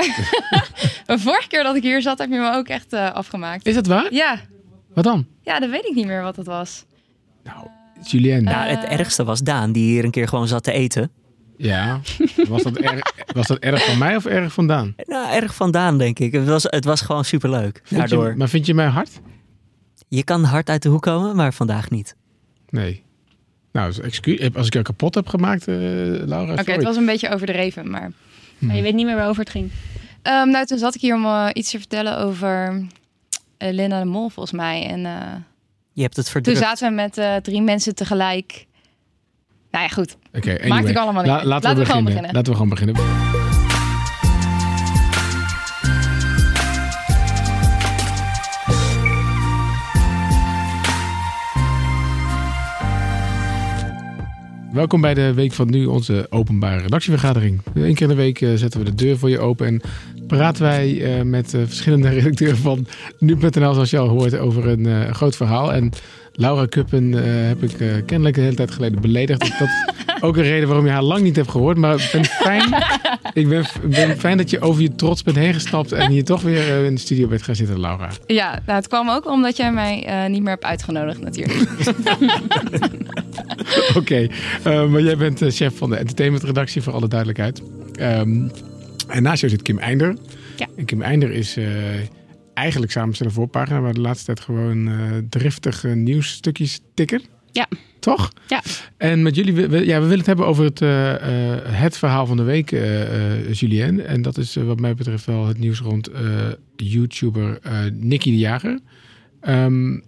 de vorige keer dat ik hier zat, heb je me ook echt uh, afgemaakt. Is dat waar? Ja. Wat dan? Ja, dan weet ik niet meer wat het was. Nou, Julien. Nou, het ergste was Daan, die hier een keer gewoon zat te eten. Ja, was dat, erg, was dat erg van mij of erg van Daan? Nou, erg van Daan, denk ik. Het was, het was gewoon superleuk. Daardoor. Je, maar vind je mij hard? Je kan hard uit de hoek komen, maar vandaag niet. Nee. Nou, excuus, als ik jou kapot heb gemaakt, uh, Laura. Oké, het was een beetje overdreven, maar... Hm. maar je weet niet meer waarover het ging. Um, nou, toen zat ik hier om uh, iets te vertellen over uh, Linda de Mol, volgens mij. En je hebt het verdrukt. Toen zaten we met drie mensen tegelijk. Nou ja, goed. Oké, okay, Maakt ik allemaal niet. La laten, we, gewoon beginnen. Laten we gewoon beginnen. Welkom bij de Week van Nu, onze openbare redactievergadering. Eén keer in de week zetten we de deur voor je open en praten wij uh, met uh, verschillende redacteuren van Nu.nl, zoals je al hoort, over een groot verhaal. En Laura Kuppen heb ik kennelijk een hele tijd geleden beledigd. Dat is ook een reden waarom je haar lang niet hebt gehoord. Maar ik ben fijn, ik ben, ben fijn dat je over je trots bent heen gestapt en hier toch weer in de studio bent gaan zitten, Laura. Ja, nou, het kwam ook omdat jij mij niet meer hebt uitgenodigd natuurlijk. Oké, okay. maar jij bent chef van de entertainmentredactie, voor alle duidelijkheid. Um, en naast jou zit Kim Einder. Ja. En Kim Einder is eigenlijk samenstellen voorpagina, maar de laatste tijd gewoon uh, driftig nieuwsstukjes tikker. Ja. Toch? Ja. En met jullie, we, ja, we willen het hebben over het, uh, het verhaal van de week, Julien. En dat is wat mij betreft wel het nieuws rond YouTuber Nicky de Jager. Um,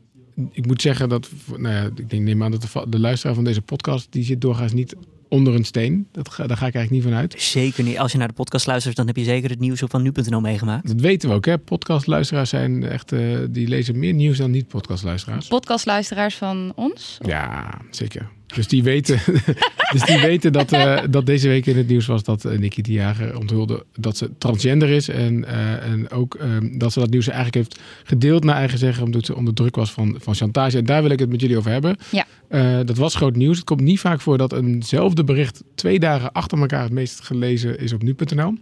ik moet zeggen dat, nou ja, ik denk, neem aan dat de, de luisteraar van deze podcast, die zit doorgaans niet onder een steen. Dat ga, daar ga ik eigenlijk niet van uit. Zeker niet. Als je naar de podcast luistert, dan heb je zeker het nieuws op van nu.nl meegemaakt. Dat weten we ook. Hè? Podcastluisteraars zijn echt, uh, die lezen meer nieuws dan niet-podcastluisteraars. Podcastluisteraars van ons? Ja, zeker. Dus die weten, dus die weten dat, uh, dat deze week in het nieuws was dat uh, Nicky de Jager onthulde dat ze transgender is. En, uh, en ook um, dat ze dat nieuws eigenlijk heeft gedeeld naar eigen zeggen, omdat ze onder druk was van, van chantage. En daar wil ik het met jullie over hebben. Ja. dat was groot nieuws. Het komt niet vaak voor dat eenzelfde bericht twee dagen achter elkaar het meest gelezen is op nu.nl.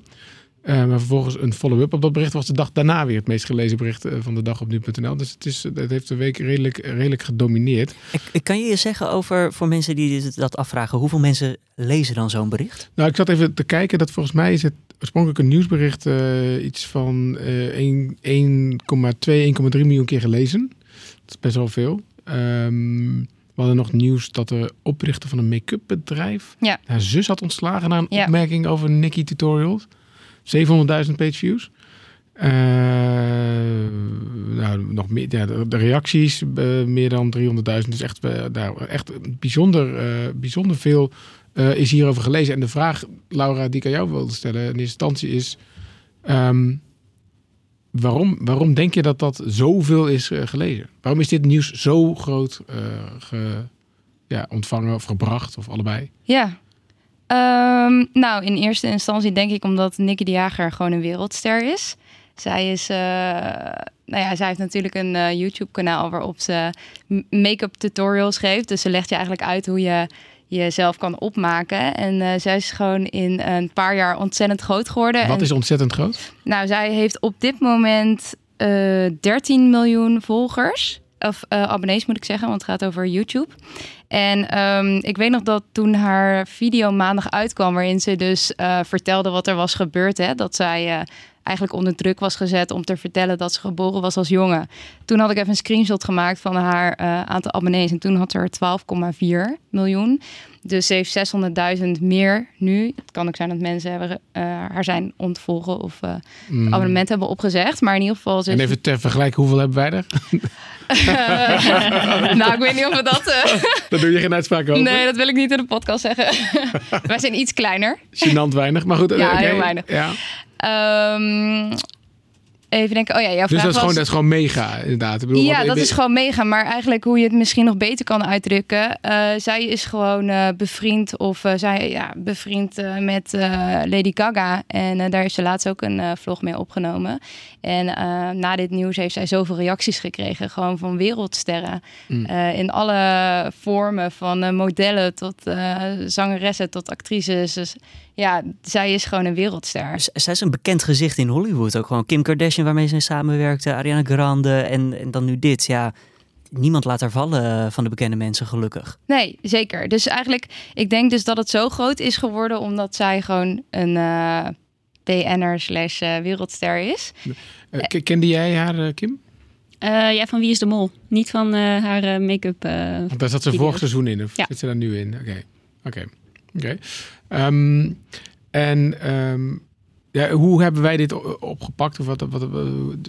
Uh, maar vervolgens een follow-up op dat bericht was de dag daarna weer het meest gelezen bericht uh, van de dag op nu.nl. Dus het, is, het heeft de week redelijk, redelijk gedomineerd. Ik, ik kan je je zeggen over, voor mensen die dat afvragen, hoeveel mensen lezen dan zo'n bericht? Nou, ik zat even te kijken dat volgens mij is het oorspronkelijk een nieuwsbericht uh, iets van 1,2, 1,3 miljoen keer gelezen. Dat is best wel veel. Um, we hadden nog nieuws dat de oprichter van een make-up bedrijf ja. haar zus had ontslagen na een ja. opmerking over Nikki Tutorials. 700.000 page views. Uh, nou, nog meer, ja, de, reacties uh, meer dan 300.000. Dus echt, uh, nou, echt bijzonder, bijzonder veel is hierover gelezen. En de vraag, Laura, die ik aan jou wilde stellen in eerste instantie is... Um, waarom, waarom denk je dat dat zoveel is gelezen? Waarom is dit nieuws zo groot ge, ja, ontvangen of gebracht of allebei? Ja, Um, nou, in eerste instantie denk ik omdat Nicky de Jager gewoon een wereldster is. Zij is, uh, nou ja, zij heeft natuurlijk een uh, YouTube-kanaal waarop ze make-up tutorials geeft. Dus ze legt je eigenlijk uit hoe je jezelf kan opmaken. En uh, zij is gewoon in een paar jaar ontzettend groot geworden. Wat en, is ontzettend groot? Nou, zij heeft op dit moment 13 miljoen volgers. Of abonnees moet ik zeggen, want het gaat over YouTube. En um, ik weet nog dat toen haar video maandag uitkwam, waarin ze dus uh, vertelde wat er was gebeurd. Hè, dat zij uh, eigenlijk onder druk was gezet om te vertellen dat ze geboren was als jongen. Toen had ik even een screenshot gemaakt van haar uh, aantal abonnees. En toen had ze er 12,4 miljoen. Dus ze heeft 600.000 meer nu. Het kan ook zijn dat mensen hebben, haar zijn ontvolgen of mm. abonnement hebben opgezegd. Maar in ieder geval... Ze en even ter vergelijking, hoeveel hebben wij er? nou, ik weet niet of we dat... Uh... Daar doe je geen uitspraak over? Nee, dat wil ik niet in de podcast zeggen. Wij zijn iets kleiner. Gênant weinig, maar goed. Ja, okay. heel weinig. Ja. Um, even denken. Oh ja, jouw dus vraag dat is, was... gewoon, dat is gewoon mega, inderdaad. Ik bedoel, ja, dat is gewoon mega. Maar eigenlijk hoe je het misschien nog beter kan uitdrukken. Uh, zij is gewoon uh, bevriend of uh, zij ja, bevriend met Lady Gaga. En daar heeft ze laatst ook een vlog mee opgenomen. En na dit nieuws heeft zij zoveel reacties gekregen. Gewoon van wereldsterren. Mm. in alle vormen. Van modellen tot zangeressen tot actrices. Dus ja, zij is gewoon een wereldster. Z- Zij is een bekend gezicht in Hollywood. Ook gewoon Kim Kardashian, waarmee ze samenwerkte, Ariana Grande en, en dan nu dit. Ja, niemand laat haar vallen eh, van de bekende mensen, gelukkig. Nee, zeker. Dus eigenlijk, ik denk dus dat het zo groot is geworden omdat zij gewoon een eh BN'er slash eh, wereldster is. Kende jij haar, Kim? Eh, ja, van Wie is de Mol? Niet van eh, haar make-up. eh, Want daar zat ze vorig seizoen in. Of Ja. zit ze daar nu in? Oké. Oké. Oké. Ehm, en ehm, ja, hoe hebben wij dit opgepakt? Of wat, wat, wat-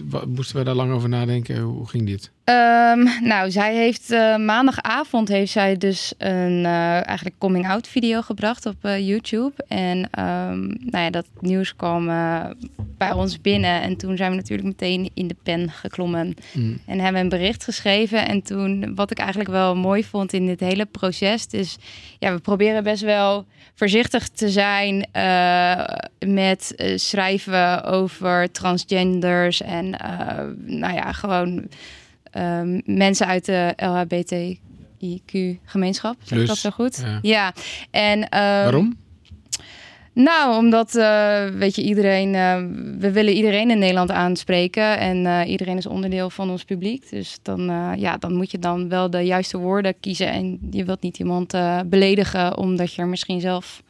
wat- moesten we daar lang over nadenken? Hoe ging dit? Ehm, nou, zij heeft eh, maandagavond heeft zij dus een eh, eigenlijk coming out video gebracht op eh, YouTube. En ehm, nou ja, dat nieuws kwam bij ons binnen. En toen zijn we natuurlijk meteen in de pen geklommen. Mm. En hebben een bericht geschreven. En toen, wat ik eigenlijk wel mooi vond in dit hele proces, is ja, we proberen best wel voorzichtig te zijn met schrijven over transgenders en eh, nou ja, gewoon ehm, mensen uit de LHBTIQ-gemeenschap. Zeg ik Plus, dat zo goed? ja. Ja. En, ehm, Waarom? nou, omdat, eh, weet je, iedereen, eh, we willen iedereen in Nederland aanspreken en iedereen is onderdeel van ons publiek. Dus dan, ja, dan moet je dan wel de juiste woorden kiezen en je wilt niet iemand beledigen omdat je er misschien zelf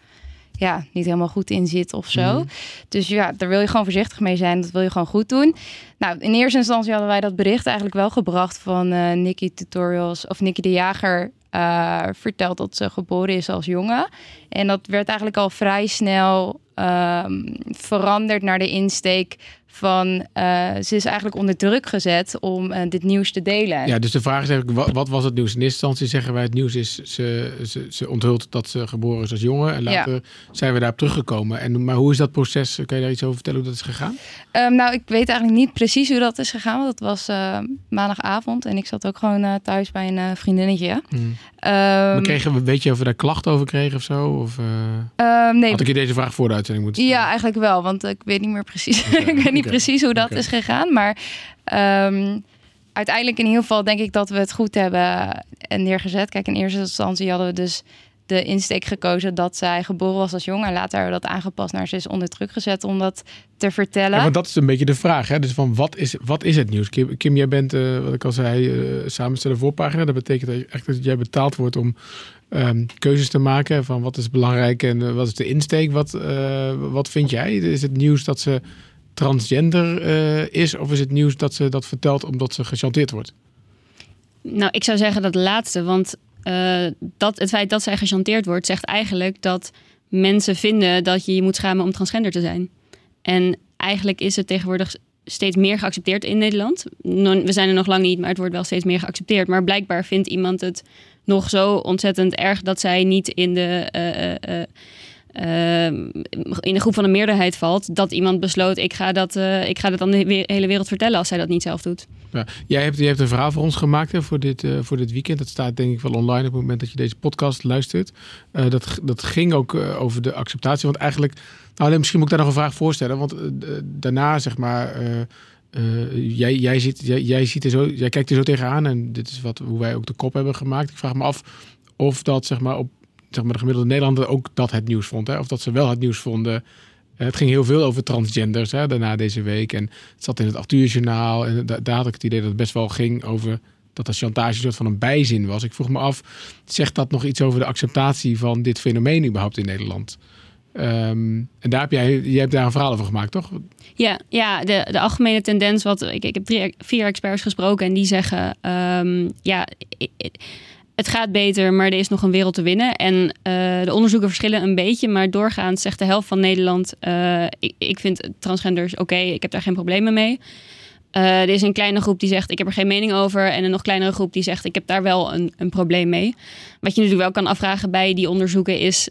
ja, niet helemaal goed in zit of zo. Mhm. Dus ja, daar wil je gewoon voorzichtig mee zijn. Dat wil je gewoon goed doen. Nou, in eerste instantie hadden wij dat bericht eigenlijk wel gebracht van eh Nikki Tutorials of Nikki de Jager. eh, vertelt dat ze geboren is als jongen. En dat werd eigenlijk al vrij snel ehm, veranderd naar de insteek van eh, ze is eigenlijk onder druk gezet om eh, dit nieuws te delen. Ja, dus de vraag is eigenlijk, wat, wat was het nieuws? In eerste instantie zeggen wij het nieuws is, ze, ze, ze onthult dat ze geboren is als jongen. En later zijn we daarop teruggekomen. En, maar hoe is dat proces? Kan je daar iets over vertellen hoe dat is gegaan? Ehm, nou, ik weet eigenlijk niet precies hoe dat is gegaan. Want het was eh, maandagavond en ik zat ook gewoon thuis bij een vriendinnetje. Hmm. Ehm, maar kregen we, weet je of we daar klachten over kregen of zo? Of, eh, ehm, nee, had ik je deze vraag voor de uitzending moeten stellen? Ja, eigenlijk wel, want ik weet niet meer precies. Ik weet niet precies hoe dat is gegaan. Maar ehm, uiteindelijk in ieder geval denk ik dat we het goed hebben neergezet. Kijk, in eerste instantie hadden we dus de insteek gekozen dat zij geboren was als jongen. En later hebben we dat aangepast naar ze is onder druk gezet om dat te vertellen. Ja, want dat is een beetje de vraag. Hè? Dus van wat is, wat is het nieuws? Kim, Kim jij bent, eh, wat ik al zei, eh samenstellen voorpagina. Dat betekent echt dat jij betaald wordt om ehm, keuzes te maken van wat is belangrijk en eh, wat is de insteek. Wat, eh, wat vind jij? Is het nieuws dat ze transgender eh, is of is het nieuws dat ze dat vertelt omdat ze gechanteerd wordt? Nou, ik zou zeggen dat laatste. Want eh, dat, het feit dat zij gechanteerd wordt, zegt eigenlijk dat mensen vinden dat je je moet schamen om transgender te zijn. En eigenlijk is het tegenwoordig steeds meer geaccepteerd in Nederland. We zijn er nog lang niet, maar het wordt wel steeds meer geaccepteerd. Maar blijkbaar vindt iemand het nog zo ontzettend erg dat zij niet in de, eh, eh, eh, eh, in de groep van de meerderheid valt. Dat iemand besloot, ik ga dat, eh, ik ga dat aan de hele wereld vertellen als zij dat niet zelf doet. Ja, jij, hebt, jij hebt een verhaal voor ons gemaakt hè, voor, dit, eh, voor dit weekend. Dat staat denk ik wel online op het moment dat je deze podcast luistert. Eh, dat, dat ging ook over de acceptatie. Want eigenlijk, nou, misschien moet ik daar nog een vraag voorstellen. Want daarna, zeg maar, jij, jij, ziet, jij, jij, ziet er zo, jij kijkt er zo tegenaan. En dit is wat, hoe wij ook de kop hebben gemaakt. Ik vraag me af of dat, zeg maar, op zeg maar, de gemiddelde Nederlander ook dat het nieuws vond. Hè? Of dat ze wel het nieuws vonden. Eh, Het ging heel veel over transgenders hè, daarna deze week. En het zat in het 8 uur journaal. En da- daar had ik het idee dat het best wel ging over dat de chantage een soort van een bijzin was. Ik vroeg me af, zegt dat nog iets over de acceptatie van dit fenomeen überhaupt in Nederland? Ehm, en daar heb jij, jij hebt daar een verhaal over gemaakt, toch? Ja, ja de, de algemene tendens, wat ik, ik heb drie, vier experts gesproken en die zeggen, ehm, ja, i- i- het gaat beter, maar er is nog een wereld te winnen. En eh, de onderzoeken verschillen een beetje, maar doorgaans zegt de helft van Nederland, eh, ik, ik vind transgenders oké, ik heb daar geen problemen mee. Eh, er is een kleine groep die zegt, ik heb er geen mening over. En een nog kleinere groep die zegt, ik heb daar wel een, een probleem mee. Wat je natuurlijk wel kan afvragen bij die onderzoeken is,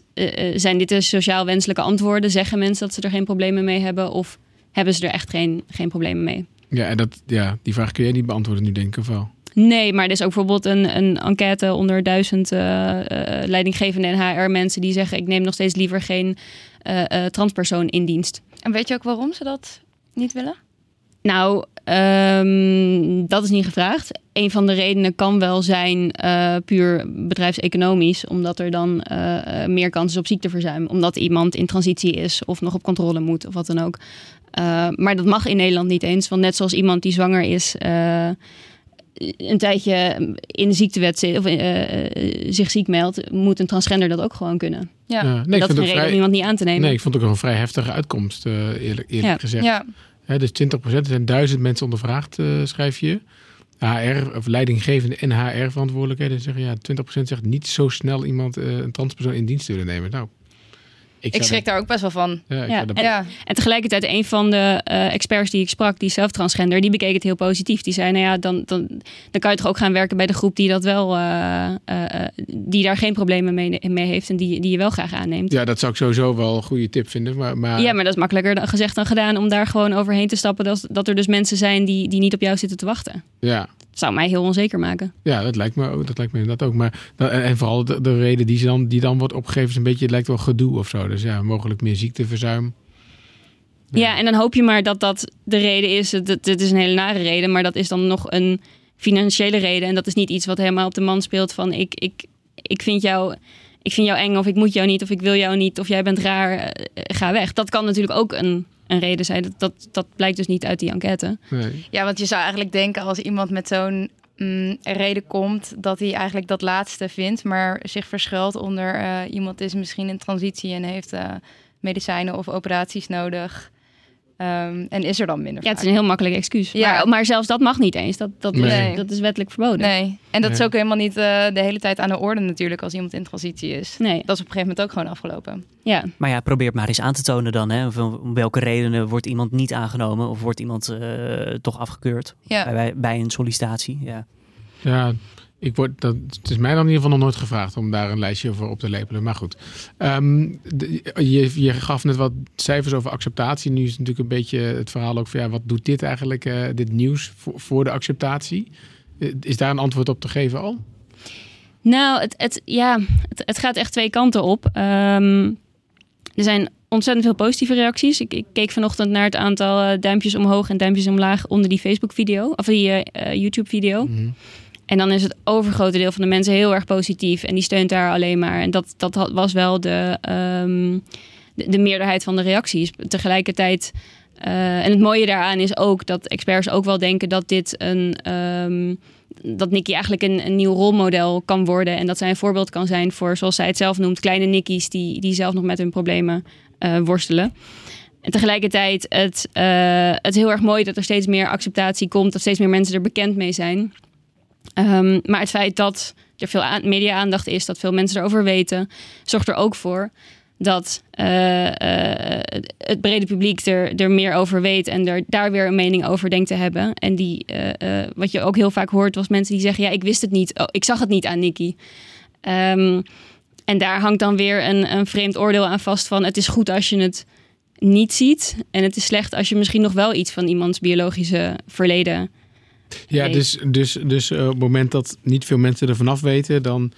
zijn dit de sociaal wenselijke antwoorden? Zeggen mensen dat ze er geen problemen mee hebben? Of hebben ze er echt geen, geen problemen mee? Ja, dat, ja, die vraag kun jij niet beantwoorden nu, denk ik, of wel? Nee, maar er is ook bijvoorbeeld een, een enquête onder duizend eh, eh, leidinggevende en HR-mensen die zeggen: Ik neem nog steeds liever geen eh, transpersoon in dienst. En weet je ook waarom ze dat niet willen? Nou, ehm, dat is niet gevraagd. Een van de redenen kan wel zijn puur bedrijfseconomisch, omdat er dan meer kans is op ziekteverzuim, omdat iemand in transitie is of nog op controle moet of wat dan ook. Maar dat mag in Nederland niet eens, want net zoals iemand die zwanger is, een tijdje in de ziektewet zit, of zich ziek meldt, moet een transgender dat ook gewoon kunnen. Ja, nee, dat is een reden vrij, om iemand niet aan te nemen. Nee, ik vond het ook een vrij heftige uitkomst, eerlijk, eerlijk ja. gezegd. Ja. He, dus 20%, er zijn duizend mensen ondervraagd, uh, schrijf je. HR, of leidinggevende en HR-verantwoordelijkheden zeggen ja, 20% zegt niet zo snel iemand uh, een transpersoon in dienst willen nemen. Nou, ik, ik schrik daar ook best wel van. Ja, ja. En, en, tegelijkertijd, een van de uh, experts die ik sprak, die zelf transgender, die bekeek het heel positief. Die zei, nou ja, dan, dan, dan kan je toch ook gaan werken bij de groep die dat wel, uh, uh, die daar geen problemen mee, mee, heeft en die, die je wel graag aanneemt. Ja, dat zou ik sowieso wel een goede tip vinden. Maar, maar... Ja, maar dat is makkelijker gezegd dan gedaan om daar gewoon overheen te stappen. Dat, dat er dus mensen zijn die, die niet op jou zitten te wachten. Ja. Dat zou mij heel onzeker maken. Ja, dat lijkt me, ook, dat lijkt me inderdaad ook. Maar, en, en vooral de, de, reden die, ze dan, die dan wordt opgegeven is een beetje, het lijkt wel gedoe of zo. Dus ja, mogelijk meer ziekteverzuim. Ja. ja, en dan hoop je maar dat dat de reden is. Het, het is een hele nare reden, maar dat is dan nog een financiële reden. En dat is niet iets wat helemaal op de man speelt van ik, ik, ik vind jou... Ik vind jou eng, of ik moet jou niet, of ik wil jou niet, of jij bent raar, ga weg. Dat kan natuurlijk ook een een reden zijn. Dat, dat, dat blijkt dus niet uit die enquête. Nee. Ja, want je zou eigenlijk denken als iemand met zo'n mm, reden komt, dat hij eigenlijk dat laatste vindt, maar zich verschuilt onder uh, iemand is misschien in transitie en heeft uh, medicijnen of operaties nodig. Um, en is er dan minder? Ja, het is een heel makkelijk excuus. Ja. Maar, maar zelfs dat mag niet eens. Dat, dat, Nee. is, dat is wettelijk verboden. Nee, en dat is ook helemaal niet uh, de hele tijd aan de orde natuurlijk als iemand in transitie is. Nee. Dat is op een gegeven moment ook gewoon afgelopen. Ja. Maar ja, probeer het maar eens aan te tonen dan. Hè. Van om welke redenen wordt iemand niet aangenomen of wordt iemand uh, toch afgekeurd Ja. bij, bij een sollicitatie? Ja. Ja, ik word, dat, het is mij dan in ieder geval nog nooit gevraagd om daar een lijstje voor op te lepelen. Maar goed, um, de, je, je gaf net wat cijfers over acceptatie. Nu is het natuurlijk een beetje het verhaal ook van ja, wat doet dit eigenlijk, uh, dit nieuws voor, voor de acceptatie? Is daar een antwoord op te geven al? Nou, het, het, ja, het, het gaat echt twee kanten op. Um, er zijn ontzettend veel positieve reacties. Ik, ik, keek vanochtend naar het aantal uh, duimpjes omhoog en duimpjes omlaag onder die Facebook-video, of die YouTube-video. Mm -hmm. En dan is het overgrote deel van de mensen heel erg positief en die steunt daar alleen maar. En dat, dat was wel de, um, de, de, meerderheid van de reacties. Tegelijkertijd, uh, en het mooie daaraan is ook dat experts ook wel denken dat dit een. Um, dat Nikki eigenlijk een, een, nieuw rolmodel kan worden. En dat zij een voorbeeld kan zijn voor, zoals zij het zelf noemt, kleine Nikki's die, die zelf nog met hun problemen uh, worstelen. En tegelijkertijd het, uh, het heel erg mooi dat er steeds meer acceptatie komt, dat steeds meer mensen er bekend mee zijn. Um, maar het feit dat er veel media-aandacht is, dat veel mensen erover weten, zorgt er ook voor dat uh, uh, het brede publiek er, er meer over weet en er daar weer een mening over denkt te hebben. En die, uh, wat je ook heel vaak hoort, was mensen die zeggen: Ja, ik wist het niet, oh, ik zag het niet aan Nikki. Um, en daar hangt dan weer een, een vreemd oordeel aan vast van: het is goed als je het niet ziet. En het is slecht als je misschien nog wel iets van iemands biologische verleden ja, dus, dus, dus uh, op het moment dat niet veel mensen er vanaf weten, dan,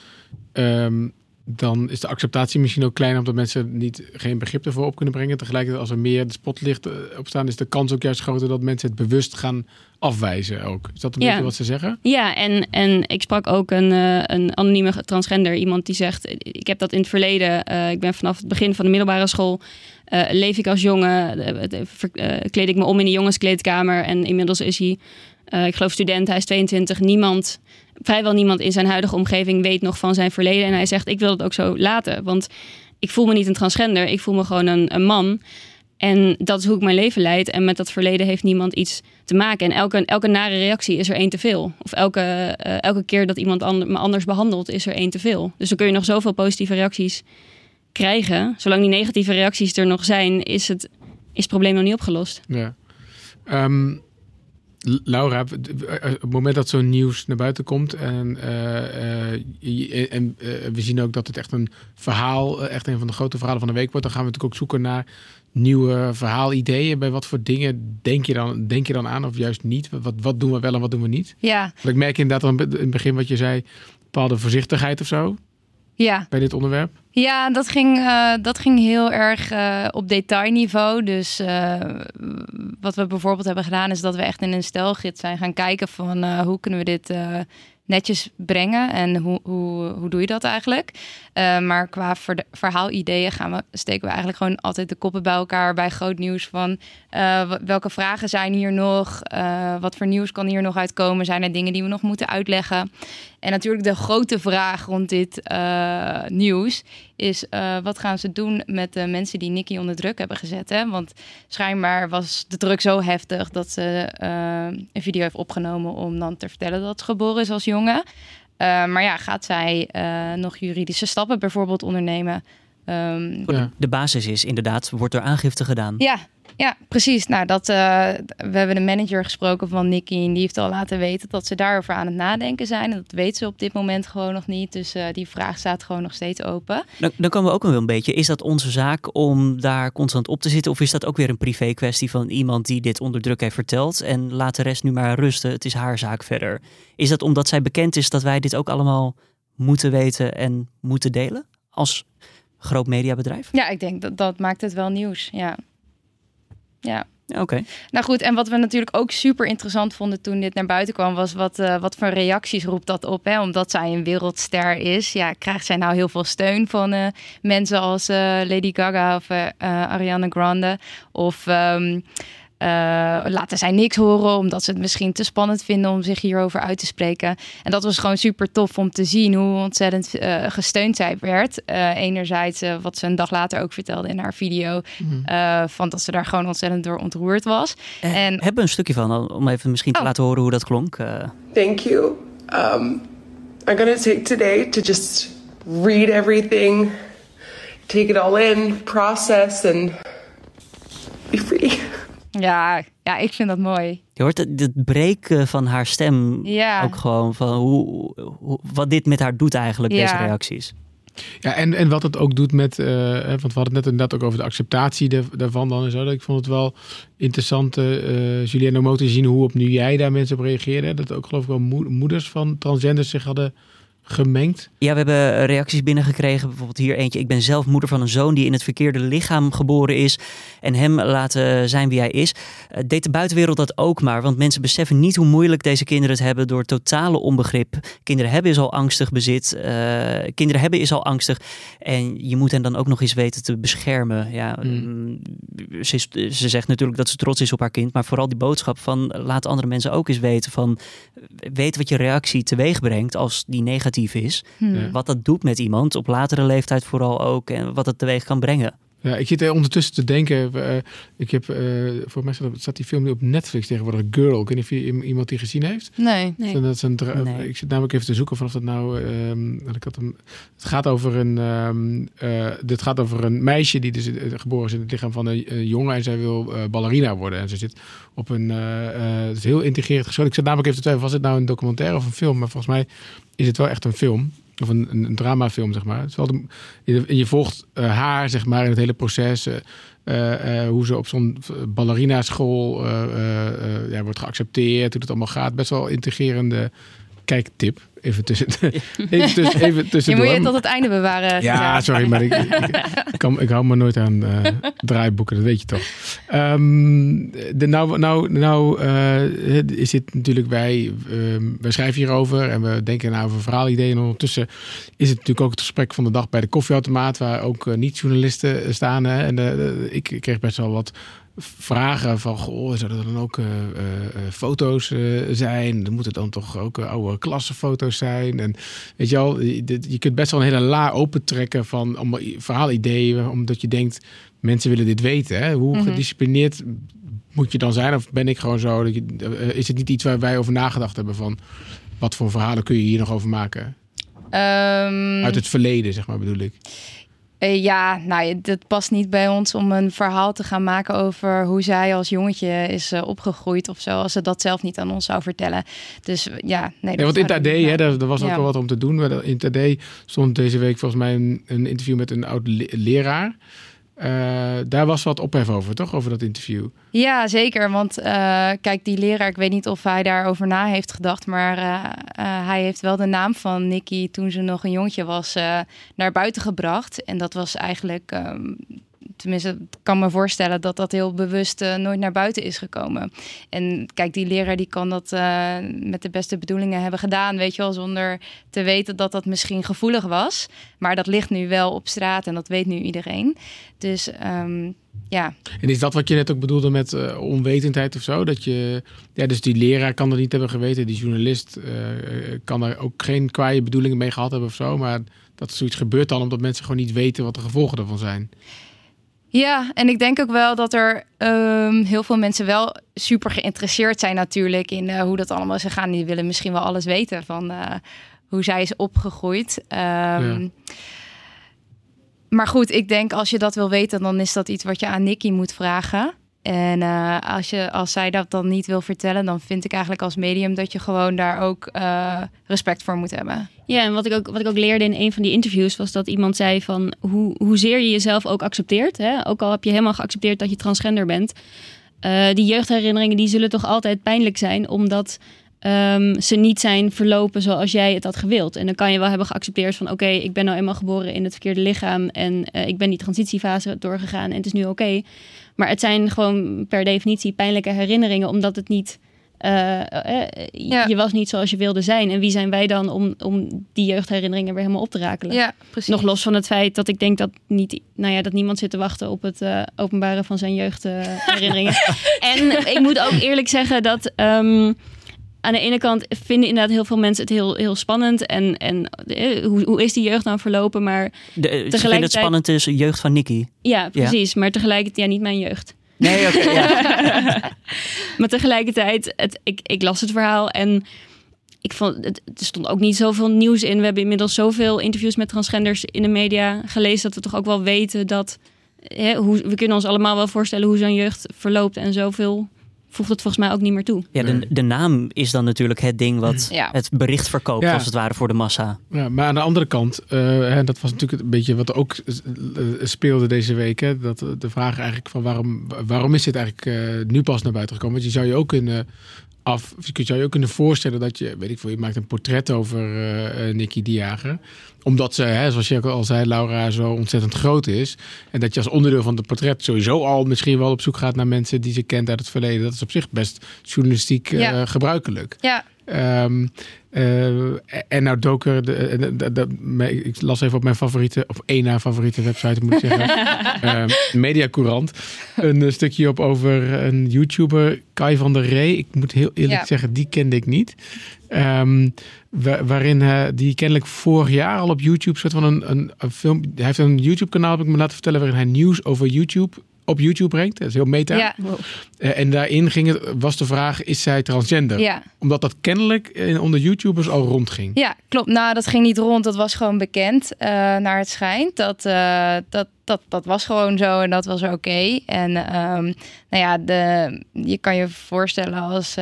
um, dan is de acceptatie misschien ook kleiner, omdat mensen niet, geen begrip ervoor op kunnen brengen. Tegelijkertijd, als er meer de spotlicht op staan, is de kans ook juist groter dat mensen het bewust gaan afwijzen ook. Is dat een ja. beetje wat ze zeggen? Ja, en, en ik sprak ook een, uh, een anonieme transgender, iemand die zegt, ik heb dat in het verleden, uh, ik ben vanaf het begin van de middelbare school, uh, leef ik als jongen, kleed ik me om in de jongenskleedkamer en inmiddels is hij uh, ik geloof student, hij is 22. Niemand, vrijwel niemand in zijn huidige omgeving weet nog van zijn verleden. En hij zegt, ik wil het ook zo laten. Want ik voel me niet een transgender, ik voel me gewoon een, man. En dat is hoe ik mijn leven leid. En met dat verleden heeft niemand iets te maken. En elke, elke nare reactie is er één te veel. Of elke, uh, elke keer dat iemand me anders behandelt, is er één te veel. Dus dan kun je nog zoveel positieve reacties krijgen. Zolang die negatieve reacties er nog zijn, is het, is het probleem nog niet opgelost. Ja. Um, Laura, op het moment dat zo'n nieuws naar buiten komt en, uh, uh, en uh, we zien ook dat het echt een verhaal, echt een van de grote verhalen van de week wordt, dan gaan we natuurlijk ook zoeken naar nieuwe verhaalideeën. Bij wat voor dingen denk je dan, denk je dan aan of juist niet? Wat, wat doen we wel en wat doen we niet? Ja. Want ik merk inderdaad dan in het begin wat je zei, bepaalde voorzichtigheid of zo. Ja, bij dit onderwerp? ja dat, ging, eh, dat ging heel erg eh, op detailniveau. Dus eh, wat we bijvoorbeeld hebben gedaan... is dat we echt in een stelgids zijn gaan kijken van... hoe kunnen we dit netjes brengen en hoe, hoe, hoe doe je dat eigenlijk? Eh, maar qua ver- verhaalideeën gaan we, steken we eigenlijk gewoon altijd de koppen bij elkaar bij groot nieuws van eh, welke vragen zijn hier nog? Eh, wat voor nieuws kan hier nog uitkomen? Zijn er dingen die we nog moeten uitleggen? En natuurlijk de grote vraag rond dit nieuws is wat gaan ze doen met de mensen die Nicky onder druk hebben gezet? Hè? Want schijnbaar was de druk zo heftig dat ze een video heeft opgenomen om dan te vertellen dat ze geboren is als jongen. Eh, maar ja, gaat zij eh, nog juridische stappen bijvoorbeeld ondernemen? Ehm, Ja. De basis is inderdaad, wordt er aangifte gedaan. ja, ja, precies. Nou, dat, eh, we hebben de manager gesproken van Nicky en die heeft al laten weten dat ze daarover aan het nadenken zijn. En dat weet ze op dit moment gewoon nog niet. Dus eh, die vraag staat gewoon nog steeds open. Dan, dan komen we ook wel een beetje. Is dat onze zaak om daar constant op te zitten? Of is dat ook weer een privé kwestie van iemand die dit onder druk heeft verteld? En laat de rest nu maar rusten. Het is haar zaak verder. Is dat omdat zij bekend is dat wij dit ook allemaal moeten weten en moeten delen? Als groot mediabedrijf? Ja, ik denk dat dat maakt het wel nieuws. Ja. Ja. Oké. Nou goed, en wat we natuurlijk ook super interessant vonden toen dit naar buiten kwam, was wat, eh, wat voor reacties roept dat op? Hè? Omdat zij een wereldster is, ja, krijgt zij nou heel veel steun van eh, mensen als eh, Lady Gaga of Ariana Grande? Of ehm, eh, laten zij niks horen omdat ze het misschien te spannend vinden om zich hierover uit te spreken? En dat was gewoon super tof om te zien hoe ontzettend eh, gesteund zij werd. Eh, enerzijds eh, wat ze een dag later ook vertelde in haar video, eh, van dat ze daar gewoon ontzettend door ontroerd was. Eh, En- hebben we een stukje van, om even misschien te Oh. laten horen hoe dat klonk? Eh, Thank you. Um, I'm going to take today to just read everything, take it all in, process, and be free. Ja, ja, ik vind dat mooi. je hoort het, het breken van haar stem Ja. ook gewoon van hoe, hoe, wat dit met haar doet eigenlijk, Ja. deze reacties. Ja, en, en wat het ook doet met, eh, hè, want we hadden het net inderdaad ook over de acceptatie daar- daarvan dan en zo. Ik vond het wel interessant, eh Julianne om ook te zien hoe opnieuw jij daar mensen op reageerde. Dat ook geloof ik wel moe- moeders van transgenders zich hadden gemengd. Ja, we hebben reacties binnengekregen. Bijvoorbeeld hier eentje. Ik ben zelf moeder van een zoon die in het verkeerde lichaam geboren is. En hem laten zijn wie hij is. Eh, deed de buitenwereld dat ook maar. Want mensen beseffen niet hoe moeilijk deze kinderen het hebben door totale onbegrip. Kinderen hebben is al angstig bezit. eh, kinderen hebben is al angstig. En je moet hen dan ook nog eens weten te beschermen. Ja, mm, ze, is- ze zegt natuurlijk dat ze trots is op haar kind. Maar vooral die boodschap van laat andere mensen ook eens weten van... Weet wat je reactie teweeg brengt als die negatief is. Ja. Wat dat doet met iemand, op latere leeftijd vooral ook. En wat het teweeg kan brengen. Ja, ik zit er ondertussen te denken. eh, ik heb, eh voor mij staat, die film nu op Netflix tegenwoordig, Girl. Ik weet niet of je iemand die gezien heeft. Nee. Nee. Dat is een dra- Nee. Ik zit namelijk even te zoeken vanaf dat nou. ehm, ik had hem, het gaat over een. ehm eh, dit gaat over een meisje die dus eh, geboren is in het lichaam van een, een jongen en zij wil eh, ballerina worden. En ze zit op een. eh, eh, het is heel integrerend geschoten. Ik zat namelijk even te twijfelen, was het nou een documentaire of een film? Maar volgens mij is het wel echt een film. Of een, dramafilm, zeg maar. Het is je, volgt eh, haar, zeg maar, in het hele proces. eh, eh, hoe ze op zo'n ballerina school ja, wordt geaccepteerd. Hoe het allemaal gaat. Best wel integrerende kijktip. Even tussen. even tussen. Even Je moet je tot het einde bewaren. Ja, sorry, maar ik, ik, ik, kan, ik hou me nooit aan eh, draaiboeken, dat weet je toch. Ehm, de, nou nou, nou eh, is dit natuurlijk, wij, ehm, wij schrijven hierover en we denken nou over verhaalideeën. En ondertussen is het natuurlijk ook het gesprek van de dag bij de koffieautomaat, waar ook eh, niet-journalisten staan. Hè. En ik kreeg best wel wat vragen van, goh, zouden er dan ook eh, eh, eh, foto's zijn? Er moeten dan toch ook oude klassenfoto's zijn? En weet je wel, je, je kunt best wel een hele la opentrekken van allemaal verhaalideeën, omdat je denkt, mensen willen dit weten. Hè? Hoe Mhm. gedisciplineerd moet je dan zijn? Of ben ik gewoon zo? Dat je, is het niet iets waar wij over nagedacht hebben van, wat voor verhalen kun je hier nog over maken? Ehm, Uit het verleden, zeg maar, bedoel ik. Eh, ja, nou, ja, het past niet bij ons om een verhaal te gaan maken over hoe zij als jongetje is eh, opgegroeid of zo, als ze dat zelf niet aan ons zou vertellen. Dus eh, ja, nee. Nee, want in het AD, hè, daar, daar was ook Ja. wel wat om te doen. In het AD stond deze week volgens mij een, een interview met een oud le- leraar. Eh, daar was wat ophef over, toch? Over dat interview. Ja, zeker. Want uh, kijk, die leraar, ik weet niet of hij daarover na heeft gedacht, maar uh, hij heeft wel de naam van Nicky toen ze nog een jongetje was naar buiten gebracht. En dat was eigenlijk um, tenminste, ik kan me voorstellen dat dat heel bewust uh, nooit naar buiten is gekomen. En kijk, die leraar die kan dat uh, met de beste bedoelingen hebben gedaan, weet je wel, zonder te weten dat dat misschien gevoelig was. Maar dat ligt nu wel op straat en dat weet nu iedereen. Dus um, ja. En is dat wat je net ook bedoelde met uh, onwetendheid of zo? Dat je, ja, dus die leraar kan dat niet hebben geweten, die journalist kan er ook geen kwaaie bedoelingen mee gehad hebben of zo, maar dat zoiets gebeurt dan omdat mensen gewoon niet weten wat de gevolgen ervan zijn. Ja, en ik denk ook wel dat er um, heel veel mensen wel super geïnteresseerd zijn natuurlijk in uh, hoe dat allemaal is gegaan. Die willen misschien wel alles weten van uh, hoe zij is opgegroeid. Um, ja. Maar goed, ik denk als je dat wil weten, dan is dat iets wat je aan Nicky moet vragen. En uh, als, je, als zij dat dan niet wil vertellen, dan vind ik eigenlijk als medium dat je gewoon daar ook uh, respect voor moet hebben. Ja, en wat ik, ook, wat ik ook leerde in een van die interviews was dat iemand zei van hoe, hoezeer je jezelf ook accepteert. Hè? Ook al heb je helemaal geaccepteerd dat je transgender bent. Uh, die jeugdherinneringen die zullen toch altijd pijnlijk zijn, omdat um, ze niet zijn verlopen zoals jij het had gewild. En dan kan je wel hebben geaccepteerd van oké, ik ben nou eenmaal geboren in het verkeerde lichaam en ik ben die transitiefase doorgegaan en het is nu oké. Maar het zijn gewoon per definitie pijnlijke herinneringen, omdat het niet. Uh, uh, ja. Je was niet zoals je wilde zijn. En wie zijn wij dan om, om die jeugdherinneringen weer helemaal op te rakelen? Ja, precies. Nog los van het feit dat ik denk dat, niet, nou ja, dat niemand zit te wachten op het uh, openbaren van zijn jeugdherinneringen. en ik moet ook eerlijk zeggen dat. Um, aan de ene kant vinden inderdaad heel veel mensen het heel, heel spannend. En, en eh, hoe, hoe is die jeugd dan verlopen? Maar de, tegelijkertijd... Het spannend is jeugd van Nicky. Ja, precies. Ja. Maar tegelijkertijd, ja, niet mijn jeugd. Nee, oké. Okay, ja. maar tegelijkertijd, het, ik, ik las het verhaal en ik vond, het, er stond ook niet zoveel nieuws in. We hebben inmiddels zoveel interviews met transgenders in de media gelezen... dat we toch ook wel weten dat... Hè, hoe, we kunnen ons allemaal wel voorstellen hoe zo'n jeugd verloopt... en zoveel voegt het volgens mij ook niet meer toe. Ja, de, de naam is dan natuurlijk het ding wat ja. het bericht verkoopt, ja. als het ware, voor de massa. Ja, maar aan de andere kant, uh, hè, dat was natuurlijk een beetje wat ook speelde deze week. Hè, dat de vraag eigenlijk van waarom, waarom is dit eigenlijk uh, nu pas naar buiten gekomen? Want je zou je ook kunnen af. Je zou je ook kunnen voorstellen dat je, weet ik veel, je maakt een portret over uh, Nicky de Jager. Omdat ze, hè, zoals je al zei, Laura, zo ontzettend groot is. En dat je als onderdeel van het portret sowieso al misschien wel op zoek gaat naar mensen die ze kent uit het verleden. Dat is op zich best journalistiek uh, ja. gebruikelijk. Ja. Um, uh, en nou dook er, de, de, de, ik las even op mijn favoriete, of één na favoriete website moet ik zeggen, uh, Mediacourant, een stukje op over een YouTuber, Kai van der Rey. Ik moet heel eerlijk ja. zeggen, die kende ik niet. Um, waarin uh, die kennelijk vorig jaar al op YouTube soort van een, een, een film, hij heeft een YouTube kanaal, heb ik me laten vertellen, waarin hij nieuws over YouTube op YouTube brengt. Dat is heel meta. Ja. Uh, en daarin ging het, was de vraag, is zij transgender? Ja. Omdat dat kennelijk in, onder YouTubers al rondging. Ja, klopt. Nou, dat ging niet rond. Dat was gewoon bekend, uh, naar het schijnt. Dat, uh, dat, dat, dat was gewoon zo en dat was oké. Okay. En um, nou ja, de, je kan je voorstellen als,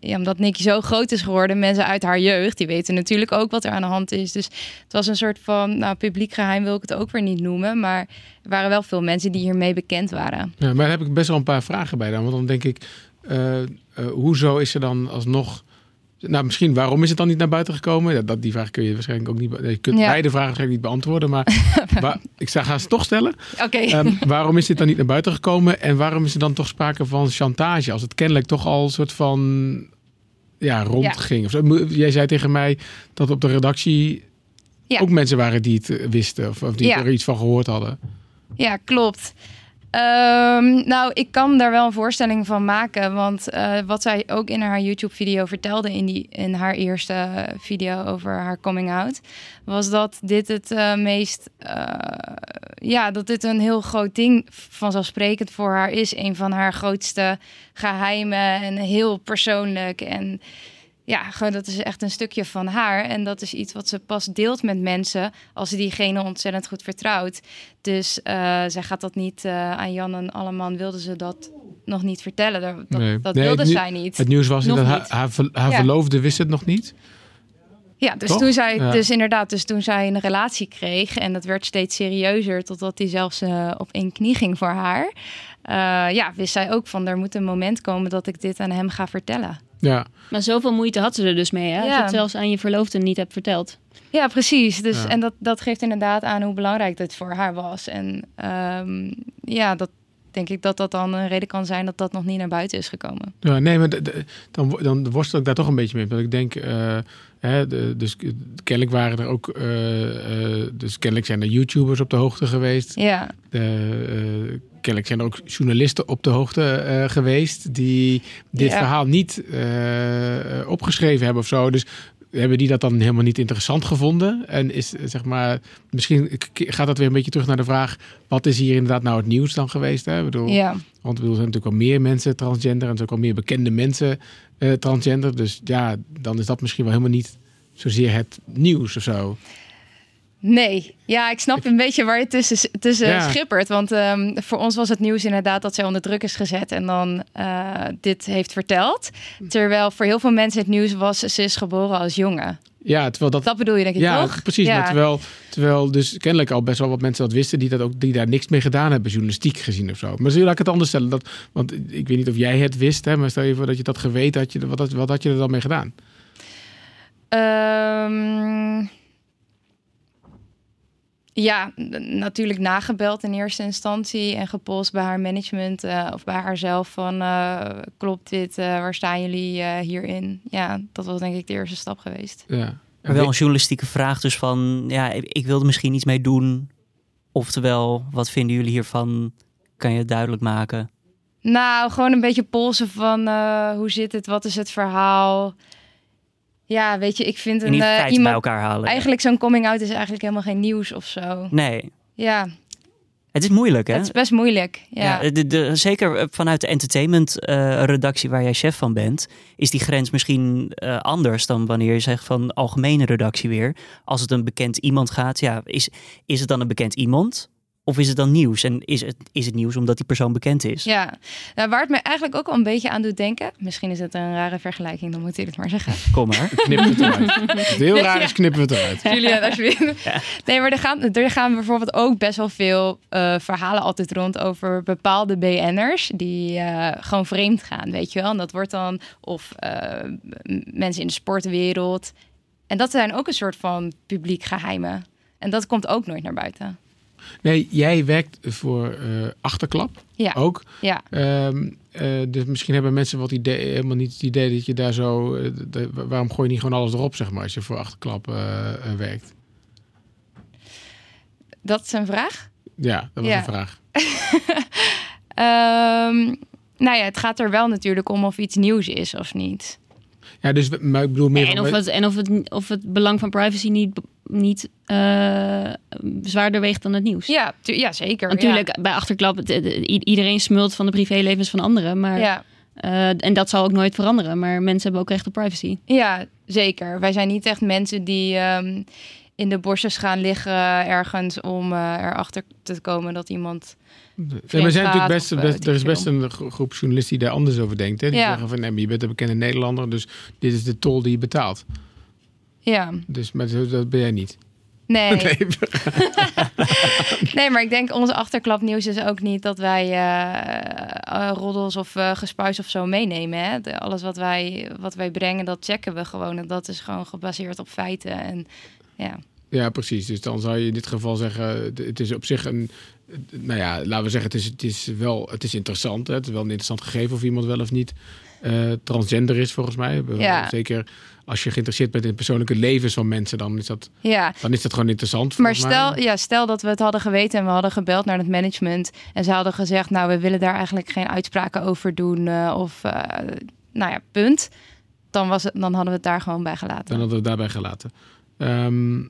ja, omdat Nicky zo groot is geworden, mensen uit haar jeugd, die weten natuurlijk ook wat er aan de hand is. Dus het was een soort van, nou, publiek geheim wil ik het ook weer niet noemen, maar er waren wel veel mensen die hiermee bekend waren. Ja, maar daar heb ik best wel een paar vragen bij dan. Want dan denk ik, uh, uh, hoezo is er dan alsnog... Nou, misschien waarom is het dan niet naar buiten gekomen? Ja, dat, die vraag kun je waarschijnlijk ook niet... Je kunt ja. beide vragen waarschijnlijk niet beantwoorden. Maar waar, ik ga ze toch stellen. Okay. Um, waarom is dit dan niet naar buiten gekomen? En waarom is er dan toch sprake van chantage? Als het kennelijk toch al een soort van... Ja, rondging. Ja. Jij zei tegen mij dat op de redactie... Ja. ook mensen waren die het wisten. Of, of die er iets van gehoord hadden. Ja, klopt. Um, nou, ik kan daar wel een voorstelling van maken. Want uh, wat zij ook in haar YouTube-video vertelde, in, die, in haar eerste video over haar coming out, was dat dit het uh, meest. Ja, dat dit een heel groot ding vanzelfsprekend voor haar is. Een van haar grootste geheimen en heel persoonlijk. En ja, gewoon dat is echt een stukje van haar. En dat is iets wat ze pas deelt met mensen als ze diegene ontzettend goed vertrouwt. Dus uh, zij gaat dat niet uh, aan Jan en Alleman wilde ze dat nog niet vertellen. Dat, nee. dat nee, wilde zij niet. Het nieuws was nog dat haar, haar, haar ja. verloofde wist het nog niet. Ja, dus Toch? toen zij, Ja. dus inderdaad, dus toen zij een relatie kreeg en dat werd steeds serieuzer, totdat hij zelfs eh, op één knie ging voor haar. eh, ja, wist zij ook van er moet een moment komen dat ik dit aan hem ga vertellen. Ja, Maar zoveel moeite had ze er dus mee, hè? Als je het zelfs aan je verloofde niet hebt verteld. Ja, precies. Dus, Ja. En dat, dat geeft inderdaad aan hoe belangrijk dit voor haar was. En ehm, ja, dat denk ik dat dat dan een reden kan zijn dat dat nog niet naar buiten is gekomen. ja nee, maar de- de- dan, dan worstel ik daar toch een beetje mee. Want ik denk, eh, hè, de, dus kennelijk waren er ook, eh, eh, dus kennelijk zijn er YouTubers op de hoogte geweest. Ja, kennelijk zijn er ook journalisten op de hoogte eh, geweest die dit Ja. verhaal niet eh, opgeschreven hebben of zo. Dus hebben die dat dan helemaal niet interessant gevonden? En is eh, zeg maar, misschien gaat dat weer een beetje terug naar de vraag: wat is hier inderdaad nou het nieuws dan geweest? Hè? Ik bedoel, ja. Want bedoel, er zijn natuurlijk wel meer mensen transgender en er zijn ook al meer bekende mensen transgender. Dus ja, dan is dat misschien wel helemaal niet zozeer het nieuws of zo. Nee, ja, ik snap een beetje waar je tussen, tussen Ja. schippert. Want ehm, voor ons was het nieuws inderdaad dat zij onder druk is gezet en dan eh, dit heeft verteld. Terwijl voor heel veel mensen het nieuws was, ze is geboren als jongen. Ja, terwijl dat. Dat bedoel je denk ik ja, toch? precies. Ja. Maar terwijl, terwijl dus kennelijk al best wel wat mensen dat wisten die, dat ook, die daar niks mee gedaan hebben, journalistiek gezien of zo. Maar laat ik het anders stellen. Dat, want ik weet niet of jij het wist, hè, maar stel je voor dat je dat geweten had. Je, wat, had- wat had je er dan mee gedaan? Ehm, ja, natuurlijk nagebeld in eerste instantie en gepolst bij haar management eh, of bij haarzelf van eh, klopt dit, eh, waar staan jullie eh, hierin? Ja, dat was denk ik de eerste stap geweest. Ja. Maar wel een journalistieke vraag dus van, ja, ik wilde misschien iets mee doen. Oftewel, wat vinden jullie hiervan? Kan je het duidelijk maken? Nou, gewoon een beetje polsen van eh, hoe zit het, wat is het verhaal? Ja, weet je, ik vind En een, eh, feiten bij iemand... elkaar halen. Eigenlijk zo'n coming-out is eigenlijk helemaal geen nieuws of zo. Nee, Ja, het is moeilijk hè? het is best moeilijk. Ja, Ja, de, de, zeker vanuit de entertainment-redactie waar jij chef van bent, is die grens misschien eh, anders dan wanneer je zegt van algemene redactie weer. Als het een bekend iemand gaat, ja, is, is het dan een bekend iemand? Of is het dan nieuws? En is het, is het nieuws omdat die persoon bekend is? Ja, nou, waar het me eigenlijk ook al een beetje aan doet denken. Misschien is het een rare vergelijking, dan moet ik het maar zeggen. Kom maar. Knippen we het eruit. Het heel raar is, knippen we het eruit. Julian, alsjeblieft. Nee, maar er gaan, er gaan bijvoorbeeld ook best wel veel eh, verhalen altijd rond over bepaalde BN'ers die eh, gewoon vreemd gaan, weet je wel. En dat wordt dan, of eh, mensen in de sportwereld. En dat zijn ook een soort van publiek geheimen. En dat komt ook nooit naar buiten. Nee, jij werkt voor eh, Achterklap Ja, ook. ja. Ehm, eh, dus misschien hebben mensen wat idee, helemaal niet het idee dat je daar zo. eh, de- waarom gooi je niet gewoon alles erop, zeg maar, als je voor achterklap werkt? Dat is een vraag. Ja, dat was Ja. een vraag. Ehm, nou ja, het gaat er wel natuurlijk om of iets nieuws is of niet. Ja, dus maar ik bedoel meer. En van- of het, en of het, of het belang van privacy niet, niet eh, zwaarder weegt dan het nieuws. Ja, tu- ja zeker. Natuurlijk, bij achterklap, het- het- i- iedereen smult van de privélevens van anderen. Maar, Ja. eh, en dat zal ook nooit veranderen. Maar mensen hebben ook recht op privacy. Ja, zeker. Wij zijn niet echt mensen die ehm, in de bosjes gaan liggen ergens om eh, erachter te komen dat iemand. Nee, maar er, zijn natuurlijk best, of, best- er is best een gro- groep journalisten die daar anders over denkt. Hè? Die Ja. zeggen van nee, maar je bent een bekende Nederlander, dus dit is de tol die je betaalt. Ja, Dus maar dat ben jij niet. nee. Nee. Nee, maar ik denk onze achterklapnieuws is ook niet dat wij eh, roddels of eh gespuis of zo meenemen. Hè? De- alles wat wij, wat wij brengen, dat checken we gewoon. En dat is gewoon gebaseerd op feiten. En ja, Ja, precies. Dus dan zou je in dit geval zeggen, het is op zich een, nou ja, laten we zeggen, het is, het is wel, het is interessant. Hè? Het is wel een interessant gegeven of iemand wel of niet eh, transgender is, volgens mij. Ja. Zeker als je geïnteresseerd bent in het persoonlijke levens van mensen, dan is dat, ja. dan is dat gewoon interessant. Maar mij. stel, ja, stel dat we het hadden geweten en we hadden gebeld naar het management. En ze hadden gezegd, nou, we willen daar eigenlijk geen uitspraken over doen. eh, of, eh, nou ja, punt. Dan, was het, dan hadden we het daar gewoon bij gelaten. Dan hadden we het daarbij gelaten. Ehm,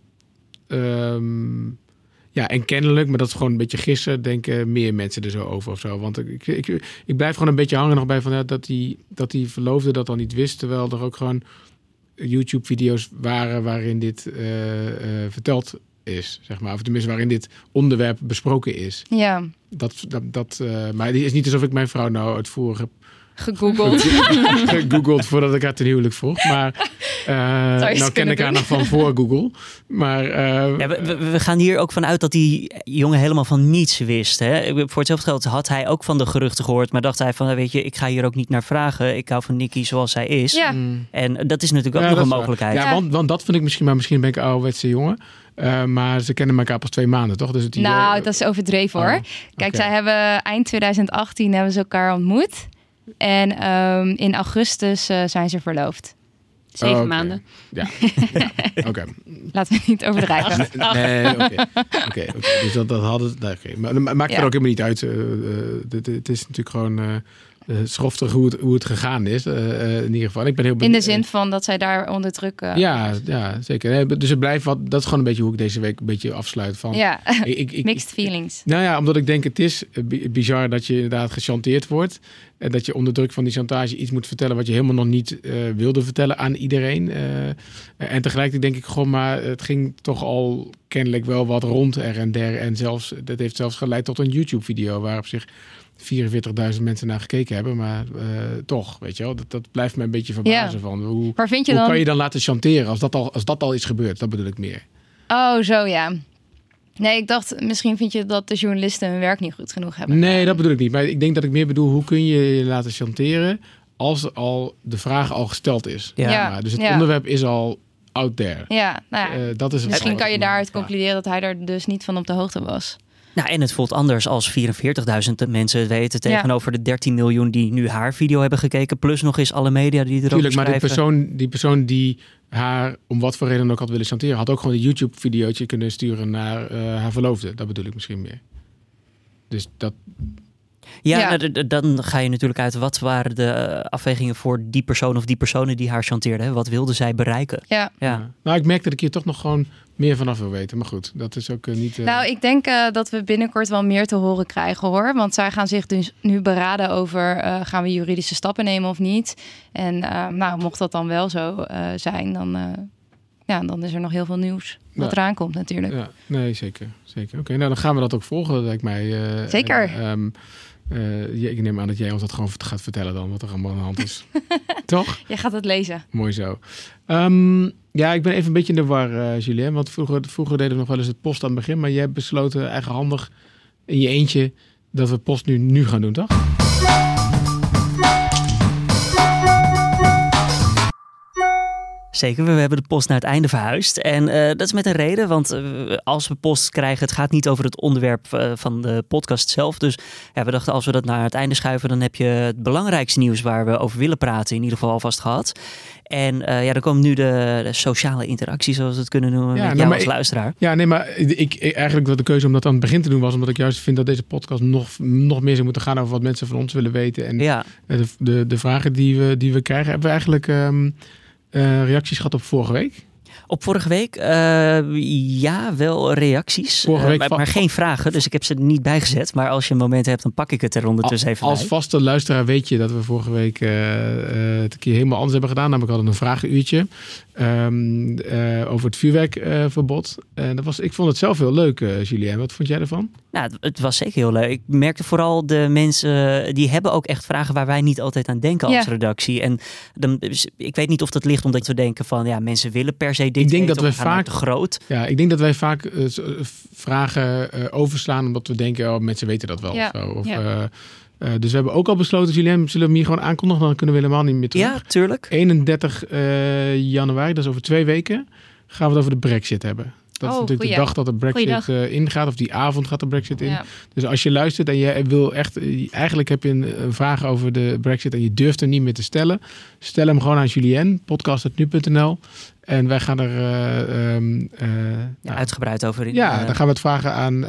ja, en kennelijk, maar dat is gewoon een beetje gissen, denken meer mensen er zo over of zo. Want ik, ik, ik blijf gewoon een beetje hangen nog bij van ja, dat die, dat die verloofde dat dan niet wist. Terwijl er ook gewoon YouTube-video's waren waarin dit eh, eh, verteld is, zeg maar. Of tenminste waarin dit onderwerp besproken is. Ja, Dat, dat, dat, eh, maar het is niet alsof ik mijn vrouw nou uitvoerig heb gegoogeld. gegoogeld voordat ik haar ten huwelijk vroeg. Maar nou ken ik haar nog van voor Google. Maar eh, Ja, we, gaan hier ook vanuit dat die jongen helemaal van niets wist. Hè? Voor hetzelfde geld had hij ook van de geruchten gehoord. Maar dacht hij van, weet je, ik ga hier ook niet naar vragen. Ik hou van Nicky zoals zij is. Ja, En dat is natuurlijk ook Ja, nog een mogelijkheid. Ja, Ja. Want, want dat vind ik misschien, maar misschien ben ik een ouderwetse jongen. Eh, maar ze kennen elkaar pas twee maanden, toch? Dus het idee- nou, dat is overdreven hoor. Oh, Kijk, oké. zij hebben eind 2018 hebben ze elkaar ontmoet. En ehm, in augustus eh, zijn ze verloofd. Zeven Oh, maanden. Ja, ja. oké. Laten we niet overdrijven. Nee, oké. Oké, oké. Dus dat, dat hadden ze. nee. Maar dat maakt Ja. er ook helemaal niet uit. eh, eh, het, het is natuurlijk gewoon eh schoftig hoe het, hoe het gegaan is. eh, eh, in ieder geval. Ik ben heel In de zin van dat zij daar onder druk... Ja, ja, zeker. Dus het blijft wat. Dat is gewoon een beetje hoe ik deze week een beetje afsluit van. ja. Ik, ik, ik, mixed feelings. Nou ja, omdat ik denk het is bi- bizar dat je inderdaad gechanteerd wordt. En dat je onder druk van die chantage iets moet vertellen wat je helemaal nog niet wilde vertellen aan iedereen. En tegelijkertijd denk ik gewoon, maar het ging toch al kennelijk wel wat rond er en der. En zelfs, dat heeft zelfs geleid tot een YouTube-video waar op zich 44.000 mensen naar gekeken hebben. Maar eh, toch, weet je wel, dat, dat blijft me een beetje verbazen Ja. van hoe, Maar vind je hoe dan... kan je dan laten chanteren als dat, al, als dat al is gebeurd? Dat bedoel ik meer. Oh, zo ja. Nee, ik dacht, misschien vind je dat de journalisten hun werk niet goed genoeg hebben. Nee, dat bedoel ik niet. Maar ik denk dat ik meer bedoel, hoe kun je je laten chanteren als al de vraag al gesteld is? Ja. Dus het ja. onderwerp is al out there. Ja, nou ja. Eh, dat is het Misschien kan je daaruit Ja. concluderen dat hij er dus niet van op de hoogte was. Nou, en het voelt anders als 44.000 mensen het weten tegenover de 13 miljoen die nu haar video hebben gekeken. Plus nog eens alle media die erover Tuurlijk, maar die persoon, die persoon die haar om wat voor reden dan ook had willen chanteren, had ook gewoon een YouTube-videootje kunnen sturen naar eh, haar verloofde. Dat bedoel ik misschien meer. Dus dat, Ja, Ja. nou, dan ga je natuurlijk uit wat waren de eh, afwegingen voor die persoon of die personen die haar chanteerden. hè? Wat wilden zij bereiken? Ja. Ja. Nou, ik merk dat ik hier toch nog gewoon meer vanaf wil weten. Maar goed, dat is ook eh, niet... eh, Nou, ik denk eh, dat we binnenkort wel meer te horen krijgen hoor. Want zij gaan zich dus nu beraden over eh, gaan we juridische stappen nemen of niet. En eh, nou, mocht dat dan wel zo eh, zijn, dan, eh, ja, dan is er nog heel veel nieuws wat Ja. eraan komt natuurlijk. Ja, nee, zeker. zeker. Oké, nou dan gaan we dat ook volgen, lijkt mij. eh, Zeker. eh, eh, ik neem aan dat jij ons dat gewoon gaat vertellen dan, wat er allemaal aan de hand is. Toch? Jij gaat het lezen. Mooi zo. Ehm, ja, ik ben even een beetje in de war, eh Julien. Want vroeger, vroeger deden we nog wel eens het post aan het begin. Maar jij hebt besloten eigenhandig in je eentje dat we post nu, nu gaan doen, toch? Zeker, we hebben de post naar het einde verhuisd. En eh, dat is met een reden, want eh, als we post krijgen, het gaat niet over het onderwerp eh, van de podcast zelf. Dus ja, we dachten, als we dat naar het einde schuiven, dan heb je het belangrijkste nieuws waar we over willen praten, in ieder geval alvast gehad. En ja, dan komen nu de, de sociale interactie, zoals we het kunnen noemen, Ja, met nou, jou als ik- luisteraar. Ja, nee, maar ik, ik, eigenlijk wat de keuze om dat aan het begin te doen was, omdat ik juist vind dat deze podcast nog, nog meer zou moeten gaan over wat mensen van ons willen weten. En Ja, De, de, de vragen die we, die we krijgen, hebben we eigenlijk ehm, eh, reacties gehad op vorige week? Op vorige week, eh, ja, wel reacties. Vorige Eh, week maar, geen vragen, dus ik heb ze er niet bijgezet. Maar als je een moment hebt, dan pak ik het er ondertussen even Als bij. vaste luisteraar weet je dat we vorige week eh, het een keer helemaal anders hebben gedaan. Namelijk hadden we een vragenuurtje ehm, eh, over het vuurwerkverbod. En dat was, ik vond het zelf heel leuk, eh Julien. Wat vond jij ervan? Nou, het, het was zeker heel leuk. Ik merkte vooral de mensen, die hebben ook echt vragen waar wij niet altijd aan denken als Ja. redactie. En dan, dus ik weet niet of dat ligt omdat we denken van, ja, mensen willen per se dit Ik denk weten, dat we vaak- te groot. Ja, ik denk dat wij vaak eh, eh, vragen eh, overslaan omdat we denken, oh, mensen weten dat wel. Ja. Of zo. Of, Ja. dus we hebben ook al besloten, Julien, zullen we hem hier gewoon aankondigen? Dan kunnen we helemaal niet meer terug. Ja, tuurlijk. 31 eh, januari, dat is over twee weken, gaan we het over de brexit hebben. Dat is Oh, natuurlijk goeie. de dag dat de brexit eh, ingaat, of die avond gaat de brexit in. Ja. Dus als je luistert en je wil echt, eigenlijk heb je een, een vraag over de brexit en je durft er niet meer te stellen, stel hem gewoon aan Julien, podcast.nu.nl. En wij gaan er, eh, ehm, eh, Ja, nou, uitgebreid over. in, ja, eh, dan gaan we het vragen aan,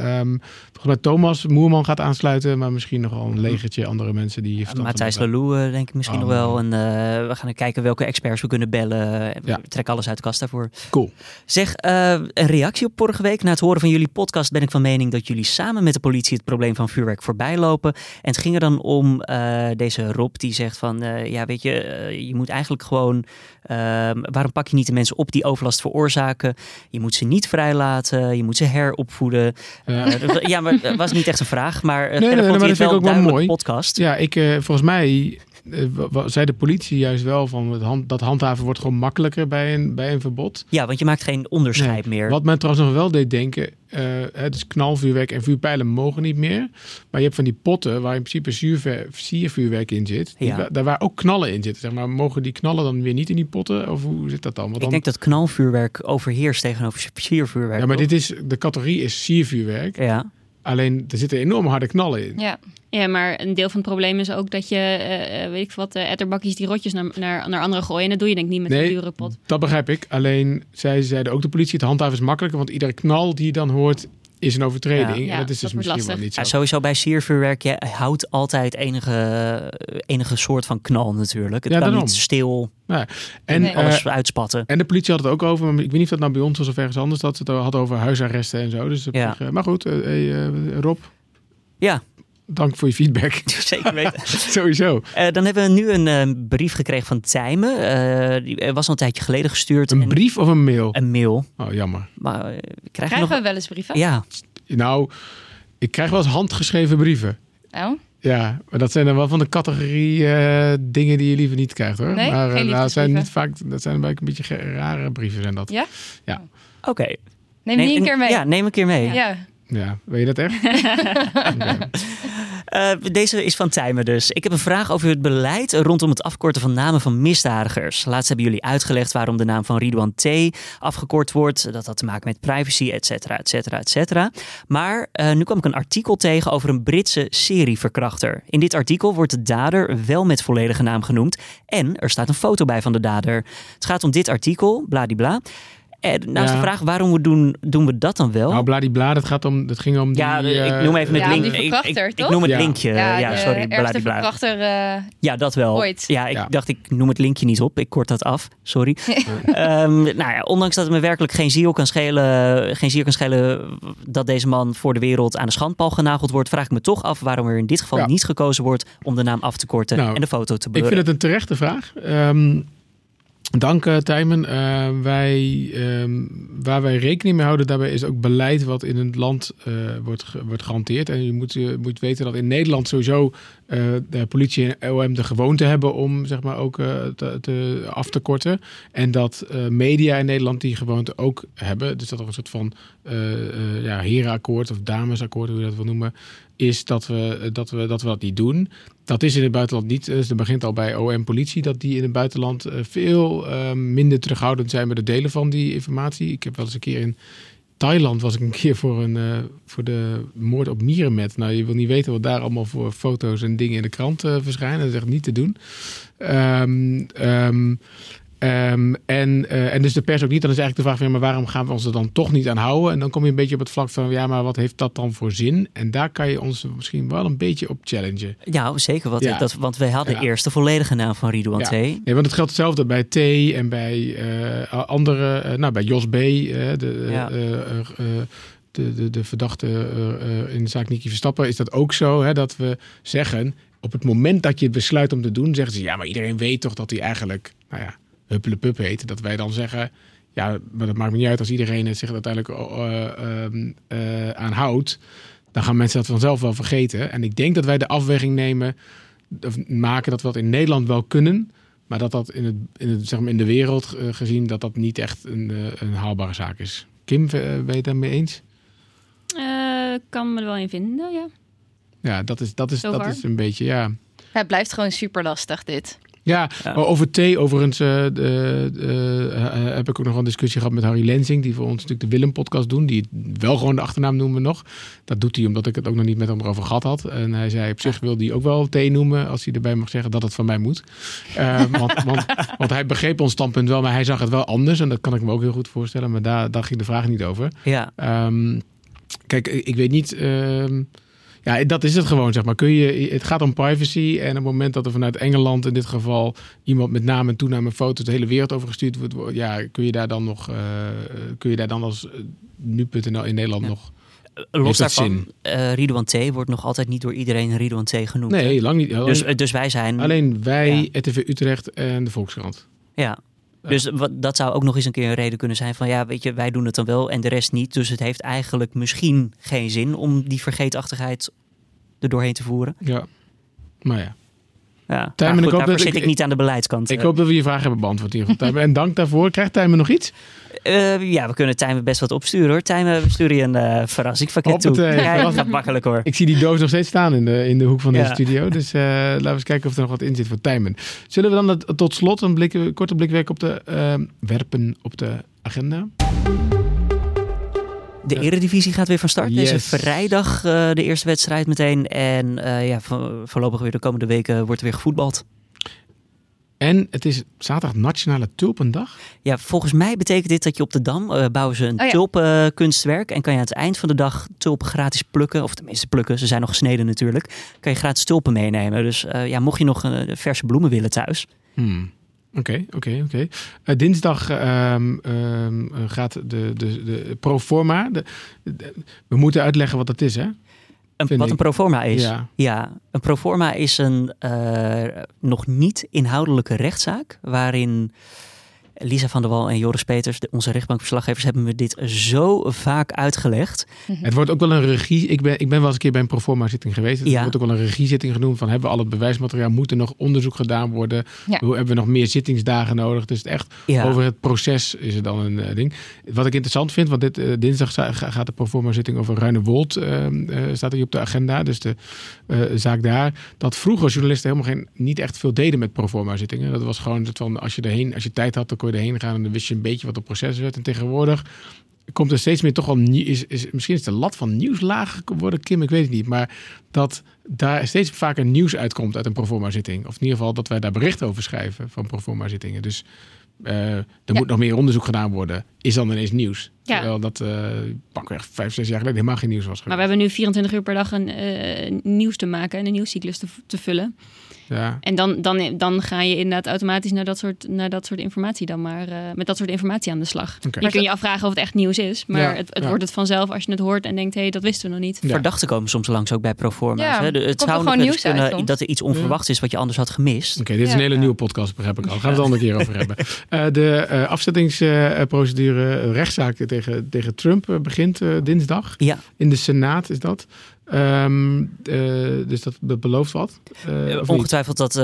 volgens mij Thomas Moerman gaat aansluiten, maar misschien nog wel een legertje andere mensen die van Matthijs. Lelou, denk ik misschien Oh, nog wel. mooi. En we gaan kijken welke experts we kunnen bellen. Ja. We trekken alles uit de kast daarvoor. Cool. Zeg, een reactie op vorige week. Na het horen van jullie podcast ben ik van mening dat jullie samen met de politie het probleem van vuurwerk voorbij lopen. En het ging er dan om deze Rob die zegt van, ja weet je, je moet eigenlijk gewoon, ehm, waarom pak je niet de mensen op die overlast veroorzaken? Je moet ze niet vrijlaten, je moet ze heropvoeden. Ja. Eh, dat- ja, maar het was niet echt een vraag, maar uh, nee, maar dat ook wel mooi. podcast. Ja, ik, eh, volgens mij eh, zei de politie juist wel van het hand, dat handhaven wordt gewoon makkelijker bij een, bij een verbod. Ja, want je maakt geen onderscheid meer. Wat mij trouwens nog wel deed denken, eh, het is knalvuurwerk en vuurpijlen mogen niet meer. Maar je hebt van die potten waar in principe zuurver- siervuurwerk in zit. Ja. Daar waar ook knallen in zitten. Zeg maar, mogen die knallen dan weer niet in die potten? Of hoe zit dat dan? Want Ik dan denk dat knalvuurwerk overheerst tegenover siervuurwerk. ja, maar toch? dit is, de categorie is siervuurwerk. Ja, Alleen er zitten enorm harde knallen in. Ja, Ja, maar een deel van het probleem is ook dat je, eh, eh, weet ik wat, eh, etterbakjes die rotjes naar, naar, naar anderen gooien. En dat doe je denk ik niet met Nee. een dure pot. Dat begrijp ik. Alleen zij zeiden ook de politie, het handhaven is makkelijker. Want iedere knal die je dan hoort is een overtreding. Ja. en Ja, dat is dus misschien wel niet zo. Ja, sowieso bij siervuurwerk, je houdt altijd enige, enige soort van knal natuurlijk. Het Ja, kan daarom. niet stil en, Nee. eh, alles uitspatten. en de politie had het ook over, maar ik weet niet of dat nou bij ons was of ergens anders, dat ze het hadden over huisarresten en zo. Dus Ja. eh, maar goed, eh, hey, eh, Rob, Ja, dank voor je feedback. zeker weten. Sowieso. Eh, dan hebben we nu een eh, brief gekregen van Tijmen. Eh, die was al een tijdje geleden gestuurd. Een En- brief of een mail? Een mail. Oh, jammer. Maar krijg je krijgen nog... we wel eens brieven? Ja, Nou, ik krijg wel eens handgeschreven brieven. Oh, Ja, maar dat zijn dan wel van de categorie eh, dingen die je liever niet krijgt hoor. Nee, maar eh, geen nou, zijn niet liefdesbrieven. vaak, dat zijn wel een beetje rare brieven zijn dat. Ja? oké. neem die een keer mee. Ja, neem een keer mee. Ja. Ja, weet je dat echt? Eh, deze is van Tijmen dus. Ik heb een vraag over het beleid rondom het afkorten van namen van misdadigers. Laatst hebben jullie uitgelegd waarom de naam van Ridwan T. afgekort wordt. Dat had te maken met privacy, et cetera, et cetera, et cetera. Maar eh, nu kwam ik een artikel tegen over een Britse serieverkrachter. In dit artikel wordt de dader wel met volledige naam genoemd. En er staat een foto bij van de dader. Het gaat om dit artikel, bladibla. En nou is Ja. de vraag, waarom we doen, doen we dat dan wel? Nou, bladibla, dat, gaat om, dat ging om die... ja, eh, ik noem even het Ja, link. die Ik- ik, ik, noem het Ja. linkje. Ja, sorry, ergste bladibla. verkrachter. eh, Ja, dat wel. Ooit. Ja, ik Ja. dacht ik noem het linkje niet op. Ik kort dat af. Sorry. Ehm, nou ja, ondanks dat het me werkelijk geen ziel kan schelen, geen ziel kan schelen dat deze man voor de wereld aan de schandpaal genageld wordt, vraag ik me toch af waarom er in dit geval Ja. niet gekozen wordt om de naam af te korten Nou, en de foto te Ik blurren. vind het een terechte vraag. Ehm, dank uh, Tijmen. Uh, wij, um, waar wij rekening mee houden daarbij is ook beleid wat in het land uh, wordt, wordt gehanteerd. En je moet, je moet weten dat in Nederland sowieso de politie en OM de gewoonte hebben om zeg maar ook te, te, af te korten. En dat media in Nederland die gewoonte ook hebben. Dus dat er een soort van ja, herenakkoord of damesakkoord, hoe je dat wil noemen, is dat we, dat we, dat we dat niet doen. Dat is in het buitenland niet. Dus dat begint al bij OM politie, dat die in het buitenland veel uh, minder terughoudend zijn met het delen van die informatie. Ik heb wel eens een keer in Thailand was ik een keer voor, een, uh, voor de moord op Mierenmet. Nou, je wil niet weten wat daar allemaal voor foto's en dingen in de krant uh, verschijnen. Dat is echt niet te doen. Um, Um, en, uh, en dus de pers ook niet. Dan is eigenlijk de vraag van, ja, maar waarom gaan we ons er dan toch niet aan houden? En dan kom je een beetje op het vlak van, ja, maar wat heeft dat dan voor zin? En daar kan je ons misschien wel een beetje op challengen. Ja, zeker. Wat, Ja. Dat, want wij hadden Ja. eerst de volledige naam van Ridouan. T. Nee, want het geldt hetzelfde bij T en bij uh, andere, uh, nou bij Jos B, de, de, de, de verdachte in de zaak Nicky Verstappen, is dat ook zo hè, dat we zeggen, op het moment dat je het besluit om te doen, zeggen ze, ja, maar iedereen weet toch dat hij eigenlijk, nou ja, Huppelepup heet. Dat wij dan zeggen, ja, maar dat maakt me niet uit als iedereen het zich uiteindelijk uh, uh, aanhoudt. Dan gaan mensen dat vanzelf wel vergeten. En ik denk dat wij de afweging nemen, of maken dat we dat in Nederland wel kunnen. Maar dat dat in, het, in, het, zeg maar in de wereld uh, gezien, dat dat niet echt een, een haalbare zaak is. Kim, ben je het daarmee eens? Uh, kan me er wel in vinden, ja. Ja, dat is, dat is, dat is een beetje, ja. Ja, het blijft gewoon super lastig dit. Ja, Ja. over thee overigens uh, uh, heb ik ook nog een discussie gehad met Harry Lensing, die voor ons natuurlijk de Willem-podcast doen, die wel gewoon de achternaam noemen nog. Dat doet hij omdat ik het ook nog niet met hem erover gehad had. En hij zei op zich wil hij ook wel thee noemen, als hij erbij mag zeggen dat het van mij moet. Uh, want, want, want, hij begreep ons standpunt wel, maar hij zag het wel anders. En dat kan ik me ook heel goed voorstellen, maar daar, daar ging de vraag niet over. Ja. Um, kijk, ik weet niet... Ja, dat is het gewoon, zeg maar. Kun je, het gaat om privacy. En op het moment dat er vanuit Engeland in dit geval iemand met naam en toenaam en foto's de hele wereld over gestuurd wordt, ja, kun je daar dan nog, uh, kun je daar dan als nu.nl in Nederland ja. nog. Los daarvan, uh, Ridouan T wordt nog altijd niet door iedereen Ridouan T genoemd. Nee, lang niet. Dus, dus wij zijn. alleen wij, Ja. RTV Utrecht en de Volkskrant. Ja. Dus wat, dat zou ook nog eens een keer een reden kunnen zijn van ja, weet je, wij doen het dan wel en de rest niet. Dus het heeft eigenlijk misschien geen zin om die vergeetachtigheid er doorheen te voeren. Ja, maar ja. Ja. Tijmen, ik hoop dat zit ik- ik niet aan de beleidskant. Ik hoop dat we je vragen hebben beantwoord in ieder geval. Tijmen. En dank daarvoor. Krijgt Tijmen nog iets? Eh, ja, we kunnen Tijmen best wat opsturen hoor. Tijmen, we sturen je een eh verrassingspakket toe. Hoppatee, verrassing. dat makkelijk hoor. Ik zie die doos nog steeds staan in de, in de hoek van deze Ja. studio. Dus eh, laten we eens kijken of er nog wat in zit voor Tijmen. Zullen we dan tot slot een blik, korte blik werken op de, eh, werpen op de agenda? De Ja. Eredivisie gaat weer van start. Deze vrijdag eh, de eerste wedstrijd meteen. En eh, ja, vo- voorlopig weer de komende weken wordt er weer gevoetbald. En het is zaterdag Nationale Tulpendag. Ja, volgens mij betekent dit dat je op de Dam eh, bouwen ze een Oh ja. tulpenkunstwerk. En kan je aan het eind van de dag tulpen gratis plukken. Of tenminste plukken, ze zijn nog gesneden natuurlijk. Kan je gratis tulpen meenemen. Dus eh, ja, mocht je nog eh, verse bloemen willen thuis. Hmm. Oké, oké, oké. Eh, Dinsdag ehm, ehm, eh, gaat de, de, de proforma. De, de- we moeten uitleggen wat dat is, hè? Een, wat ik. een proforma is. Ja. Ja, een proforma is een eh, nog niet inhoudelijke rechtszaak. Waarin Lisa van der Wal en Joris Peters, de, onze rechtbankverslaggevers, hebben me dit zo vaak uitgelegd. Het wordt ook wel een regie. Ik ben, ik ben wel eens een keer bij een proforma zitting geweest. Het Ja. wordt ook wel een regiezitting genoemd. Van hebben we al het bewijsmateriaal? Moet er nog onderzoek gedaan worden? Ja. Hoe hebben we nog meer zittingsdagen nodig? Dus het echt Ja. over het proces is er dan een eh, ding. Wat ik interessant vind, want dit, eh, dinsdag gaat de proforma zitting over Ruinewold. ehm, eh, staat hier op de agenda. Dus de eh, zaak daar. Dat vroeger journalisten helemaal geen, niet echt veel deden met proforma zittingen. Dat was gewoon het van als je erheen, als je tijd had, dan kon je erheen gaan en dan wist je een beetje wat het proces werd. En tegenwoordig komt er steeds meer toch wel. Is, is, misschien is de lat van nieuws lager geworden, Kim, ik weet het niet. Maar dat daar steeds vaker nieuws uitkomt uit een proforma zitting. Of in ieder geval dat wij daar berichten over schrijven van proforma zittingen. Dus eh, er moet nog meer onderzoek gedaan worden. Is dan ineens nieuws. Ja. Terwijl dat eh pakweg vijf, zes jaar geleden helemaal geen nieuws was. Maar we hebben nu 24 uur per dag een eh, nieuws te maken en een nieuwscyclus te, te vullen. Ja. En dan, dan, dan ga je inderdaad automatisch naar dat soort, naar dat soort informatie dan maar eh, met dat soort informatie aan de slag. Oké. Je kunt je afvragen of het echt nieuws is, maar Ja, het, het ja. wordt het vanzelf als je het hoort en denkt, hé, hey, dat wisten we nog niet. Ja. Verdachten komen soms langs ook bij proforma's. Ja, hè. De- het zou gewoon nog nieuws uit kunnen dat er iets onverwachts is wat je anders had gemist. Oké, dit is Ja. een hele Ja. nieuwe podcast, begrijp ik al. Gaan we het een andere keer over hebben. Eh, de eh, afzettingsprocedure, eh, rechtszaak tegen, tegen Trump eh, begint eh, dinsdag. Ja, In de Senaat is dat. Ehm, eh, dus dat, dat belooft wat. Niet? ongetwijfeld dat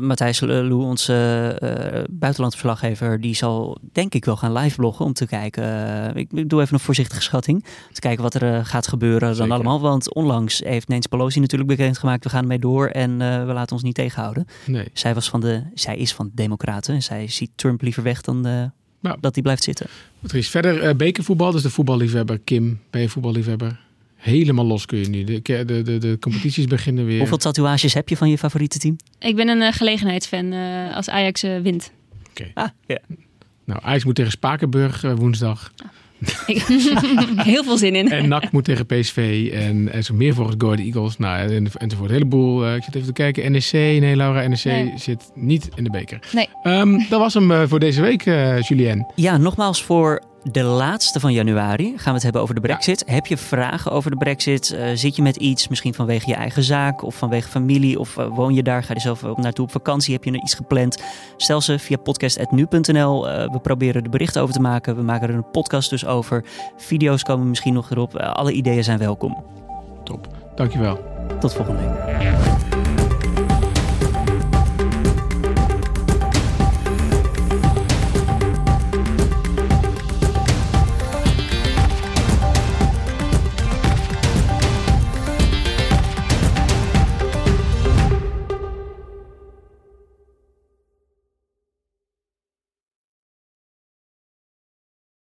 Matthijs Lou, onze eh buitenlandverslaggever, die zal denk ik wel gaan live bloggen om te kijken. ik doe even een voorzichtige schatting. Om te kijken wat er gaat gebeuren Zeker. dan allemaal. Want onlangs heeft Nancy Pelosi natuurlijk bekendgemaakt, we gaan ermee door en we laten ons niet tegenhouden. Nee. Zij, was van de, zij is van de Democraten en zij ziet Trump liever weg dan Nou. dat hij blijft zitten. Er verder eh, bekervoetbal, dus de voetballiefhebber Kim, ben je voetballiefhebber? Helemaal los kun je nu. De, de, de, de competities beginnen weer. Hoeveel tatoeages heb je van je favoriete team? Ik ben een eh, gelegenheidsfan eh, als Ajax wint. Ah, ja. Nou, Ajax moet tegen Spakenburg woensdag. Heel veel zin in. En NAC moet tegen PSV. En is nog meer volgens Go Eagles. Nou, en, enzovoort. Een heleboel. eh, ik zit even te kijken. NEC. Nee, Laura, NEC Nee. zit niet in de beker. Nee. Ehm, dat was hem eh, voor deze week, eh Julien. Ja, nogmaals voor de laatste van januari gaan we het hebben over de brexit. Heb je vragen over de brexit? Eh, zit je met iets, misschien vanwege je eigen zaak of vanwege familie? Of eh, woon je daar? Ga je zelf op naartoe op vakantie? Heb je er iets gepland? Stel ze via podcast.nu.nl. Eh, we proberen er berichten over te maken. We maken er een podcast dus over. Video's komen misschien nog erop. Alle ideeën zijn welkom. Top. Dankjewel. Tot volgende week.